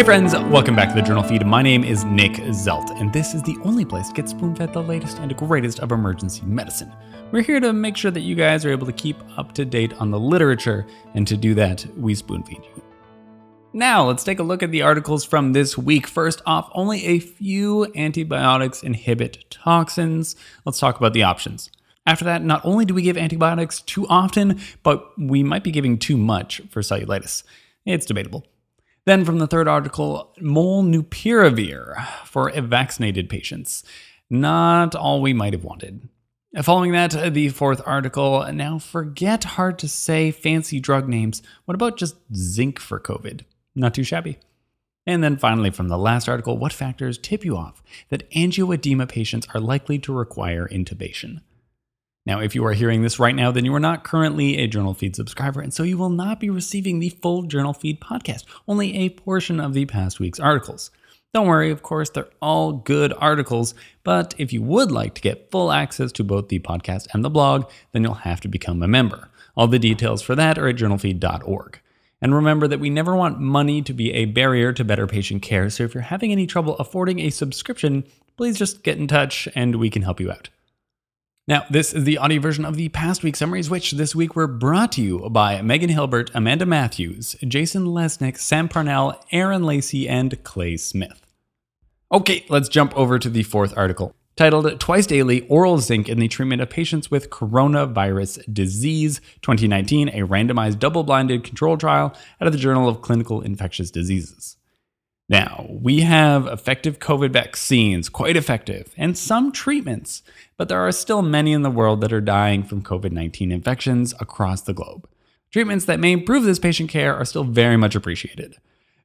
Hey friends, welcome back to the journal feed. My name is Nick Zelt, and this is the only place to get spoon fed the latest and greatest of emergency medicine. We're here to make sure that you guys are able to keep up to date on the literature, and to do that, we spoon feed you. Now, let's take a look at the articles from this week. First off, only a few antibiotics inhibit toxins. Let's talk about the options. After that, not only do we give antibiotics too often, but we might be giving too much for cellulitis. It's debatable. Then from the third article, molnupiravir for vaccinated patients. Not all we might have wanted. Following that, the fourth article. Now, forget hard to say fancy drug names. What about just zinc for COVID? Not too shabby. And then finally, from the last article, what factors tip you off that angioedema patients are likely to require intubation? Now, if you are hearing this right now, then you are not currently a Journal Feed subscriber, and so you will not be receiving the full Journal Feed podcast, only a portion of the past week's articles. Don't worry, of course, they're all good articles, but if you would like to get full access to both the podcast and the blog, then you'll have to become a member. All the details for that are at journalfeed.org. And remember that we never want money to be a barrier to better patient care, so if you're having any trouble affording a subscription, please just get in touch and we can help you out. Now, this is the audio version of the past week summaries, which this week were brought to you by Megan Hilbert, Amanda Matthews, Jason Lesnick, Sam Parnell, Aaron Lacey, and Clay Smith. Okay, let's jump over to the fourth article titled Twice Daily Oral Zinc in the Treatment of Patients with Coronavirus Disease 2019, a randomized double blinded control trial out of the Journal of Clinical Infectious Diseases. Now, we have effective COVID vaccines, quite effective, and some treatments, but there are still many in the world that are dying from COVID 19 infections across the globe. Treatments that may improve this patient care are still very much appreciated.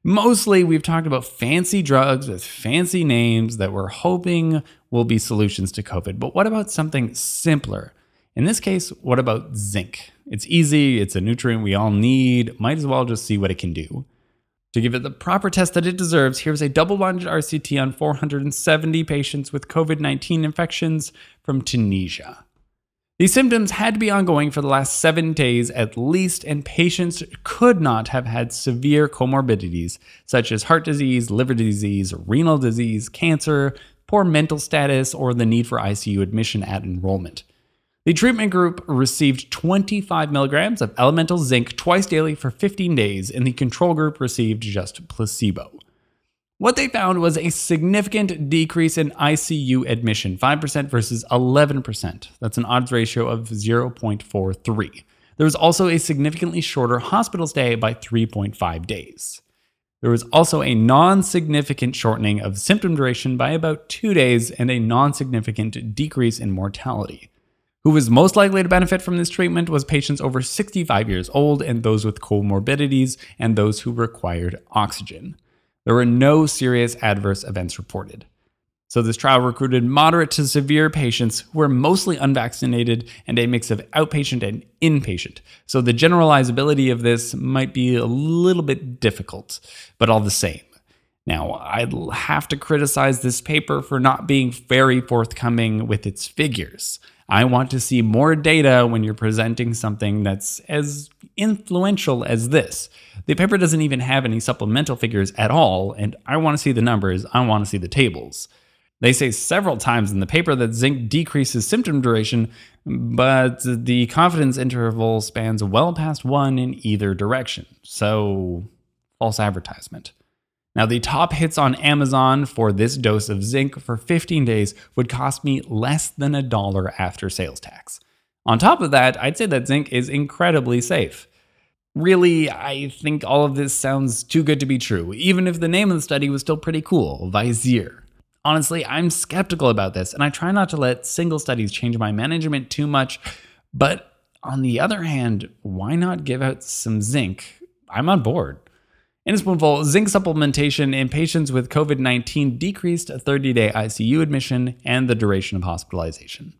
Mostly, we've talked about fancy drugs with fancy names that we're hoping will be solutions to COVID. But what about something simpler? In this case, what about zinc? It's easy, it's a nutrient we all need, might as well just see what it can do. To give it the proper test that it deserves, here's a double blinded RCT on 470 patients with COVID 19 infections from Tunisia. These symptoms had to be ongoing for the last seven days at least, and patients could not have had severe comorbidities such as heart disease, liver disease, renal disease, cancer, poor mental status, or the need for ICU admission at enrollment. The treatment group received 25 milligrams of elemental zinc twice daily for 15 days, and the control group received just placebo. What they found was a significant decrease in ICU admission, 5% versus 11%. That's an odds ratio of 0.43. There was also a significantly shorter hospital stay by 3.5 days. There was also a non significant shortening of symptom duration by about two days and a non significant decrease in mortality. Who was most likely to benefit from this treatment was patients over 65 years old and those with comorbidities and those who required oxygen. There were no serious adverse events reported. So, this trial recruited moderate to severe patients who were mostly unvaccinated and a mix of outpatient and inpatient. So, the generalizability of this might be a little bit difficult, but all the same. Now, I'd have to criticize this paper for not being very forthcoming with its figures. I want to see more data when you're presenting something that's as influential as this. The paper doesn't even have any supplemental figures at all, and I want to see the numbers, I want to see the tables. They say several times in the paper that zinc decreases symptom duration, but the confidence interval spans well past one in either direction. So, false advertisement. Now, the top hits on Amazon for this dose of zinc for 15 days would cost me less than a dollar after sales tax. On top of that, I'd say that zinc is incredibly safe. Really, I think all of this sounds too good to be true, even if the name of the study was still pretty cool Visir. Honestly, I'm skeptical about this, and I try not to let single studies change my management too much. But on the other hand, why not give out some zinc? I'm on board. In a spoonful, zinc supplementation in patients with COVID 19 decreased 30 day ICU admission and the duration of hospitalization.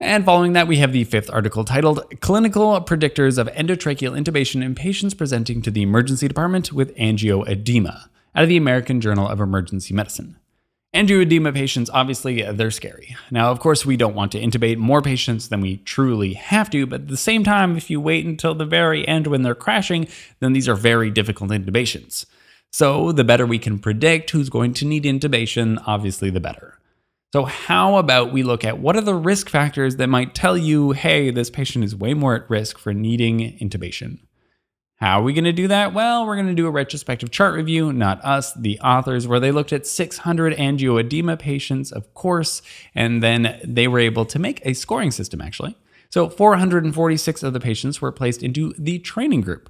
And following that, we have the fifth article titled Clinical Predictors of Endotracheal Intubation in Patients Presenting to the Emergency Department with Angioedema out of the American Journal of Emergency Medicine. Angioedema patients, obviously, they're scary. Now, of course, we don't want to intubate more patients than we truly have to, but at the same time, if you wait until the very end when they're crashing, then these are very difficult intubations. So, the better we can predict who's going to need intubation, obviously, the better. So, how about we look at what are the risk factors that might tell you, hey, this patient is way more at risk for needing intubation? How are we going to do that? Well, we're going to do a retrospective chart review, not us, the authors, where they looked at 600 angioedema patients, of course, and then they were able to make a scoring system actually. So 446 of the patients were placed into the training group,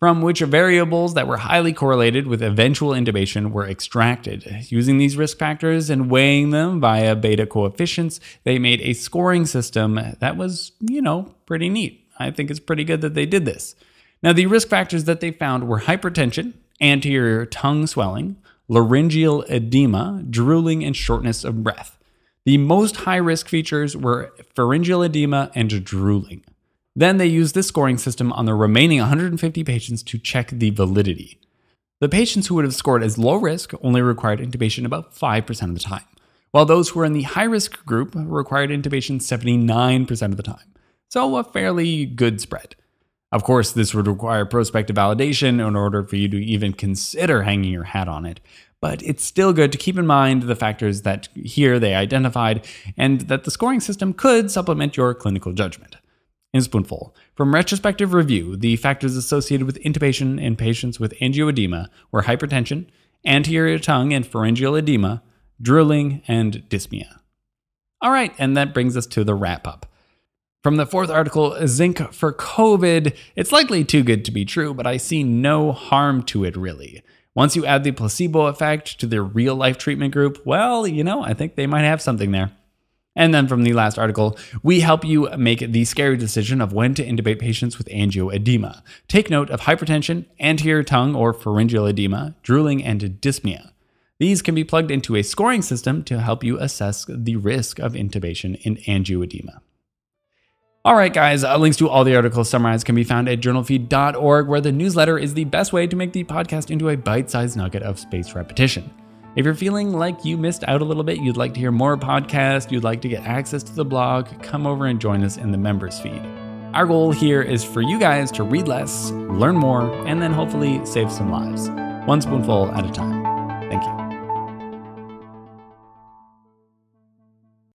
from which variables that were highly correlated with eventual intubation were extracted. Using these risk factors and weighing them via beta coefficients, they made a scoring system that was, you know, pretty neat. I think it's pretty good that they did this. Now, the risk factors that they found were hypertension, anterior tongue swelling, laryngeal edema, drooling, and shortness of breath. The most high risk features were pharyngeal edema and drooling. Then they used this scoring system on the remaining 150 patients to check the validity. The patients who would have scored as low risk only required intubation about 5% of the time, while those who were in the high risk group required intubation 79% of the time. So, a fairly good spread. Of course, this would require prospective validation in order for you to even consider hanging your hat on it. But it's still good to keep in mind the factors that here they identified and that the scoring system could supplement your clinical judgment. In Spoonful, from retrospective review, the factors associated with intubation in patients with angioedema were hypertension, anterior tongue and pharyngeal edema, drooling, and dyspnea. All right, and that brings us to the wrap up. From the fourth article, zinc for COVID, it's likely too good to be true, but I see no harm to it really. Once you add the placebo effect to the real life treatment group, well, you know, I think they might have something there. And then from the last article, we help you make the scary decision of when to intubate patients with angioedema. Take note of hypertension, anterior tongue or pharyngeal edema, drooling, and dyspnea. These can be plugged into a scoring system to help you assess the risk of intubation in angioedema. All right, guys, uh, links to all the articles summarized can be found at journalfeed.org, where the newsletter is the best way to make the podcast into a bite sized nugget of space repetition. If you're feeling like you missed out a little bit, you'd like to hear more podcasts, you'd like to get access to the blog, come over and join us in the members feed. Our goal here is for you guys to read less, learn more, and then hopefully save some lives, one spoonful at a time.